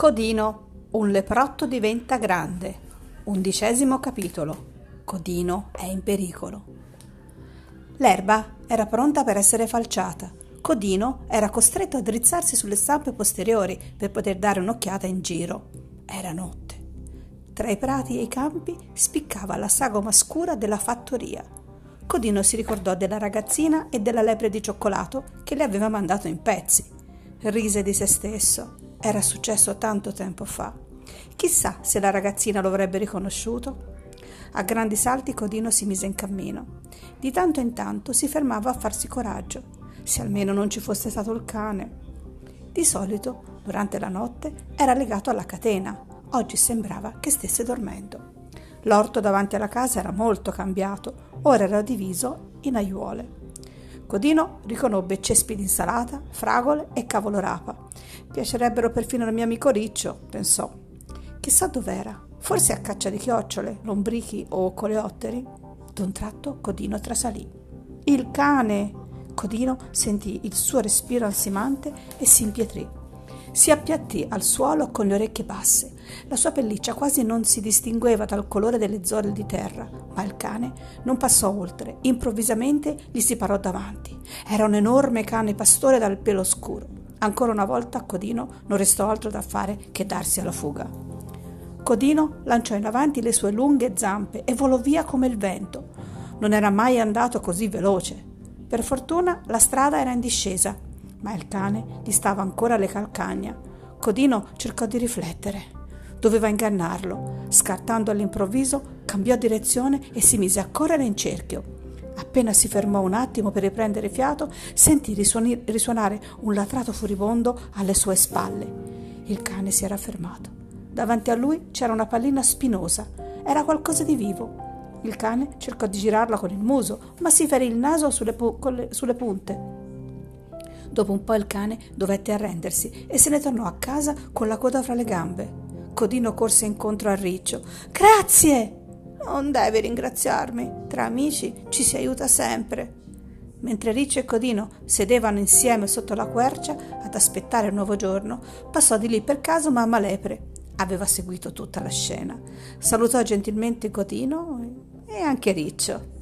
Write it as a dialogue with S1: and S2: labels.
S1: Codino, un leprotto diventa grande. Undicesimo capitolo. Codino è in pericolo. L'erba era pronta per essere falciata. Codino era costretto a drizzarsi sulle zampe posteriori per poter dare un'occhiata in giro. Era notte. Tra i prati e i campi spiccava la sagoma scura della fattoria. Codino si ricordò della ragazzina e della lepre di cioccolato che le aveva mandato in pezzi. Rise di se stesso era successo tanto tempo fa. Chissà se la ragazzina lo avrebbe riconosciuto. A grandi salti Codino si mise in cammino. Di tanto in tanto si fermava a farsi coraggio, se almeno non ci fosse stato il cane. Di solito, durante la notte, era legato alla catena. Oggi sembrava che stesse dormendo. L'orto davanti alla casa era molto cambiato, ora era diviso in aiuole. Codino riconobbe cespi di insalata, fragole e cavolo rapa. Piacerebbero perfino al mio amico Riccio, pensò. Chissà dov'era. Forse a caccia di chiocciole, lombrichi o coleotteri. D'un tratto Codino trasalì. Il cane! Codino sentì il suo respiro ansimante e si impietrì. Si appiattì al suolo con le orecchie basse. La sua pelliccia quasi non si distingueva dal colore delle zolle di terra, ma il cane non passò oltre. Improvvisamente gli si parò davanti. Era un enorme cane pastore dal pelo scuro. Ancora una volta Codino non restò altro da fare che darsi alla fuga. Codino lanciò in avanti le sue lunghe zampe e volò via come il vento. Non era mai andato così veloce. Per fortuna la strada era in discesa ma il cane gli stava ancora alle calcagna. Codino cercò di riflettere. Doveva ingannarlo. Scattando all'improvviso, cambiò direzione e si mise a correre in cerchio. Appena si fermò un attimo per riprendere fiato, sentì risuoni- risuonare un latrato furibondo alle sue spalle. Il cane si era fermato. Davanti a lui c'era una pallina spinosa. Era qualcosa di vivo. Il cane cercò di girarla con il muso, ma si ferì il naso sulle, pu- le, sulle punte. Dopo un po' il cane dovette arrendersi e se ne tornò a casa con la coda fra le gambe. Codino corse incontro a Riccio. Grazie! Non devi ringraziarmi. Tra amici ci si aiuta sempre. Mentre Riccio e Codino sedevano insieme sotto la quercia ad aspettare il nuovo giorno, passò di lì per caso mamma Lepre. Aveva seguito tutta la scena. Salutò gentilmente Codino e anche Riccio.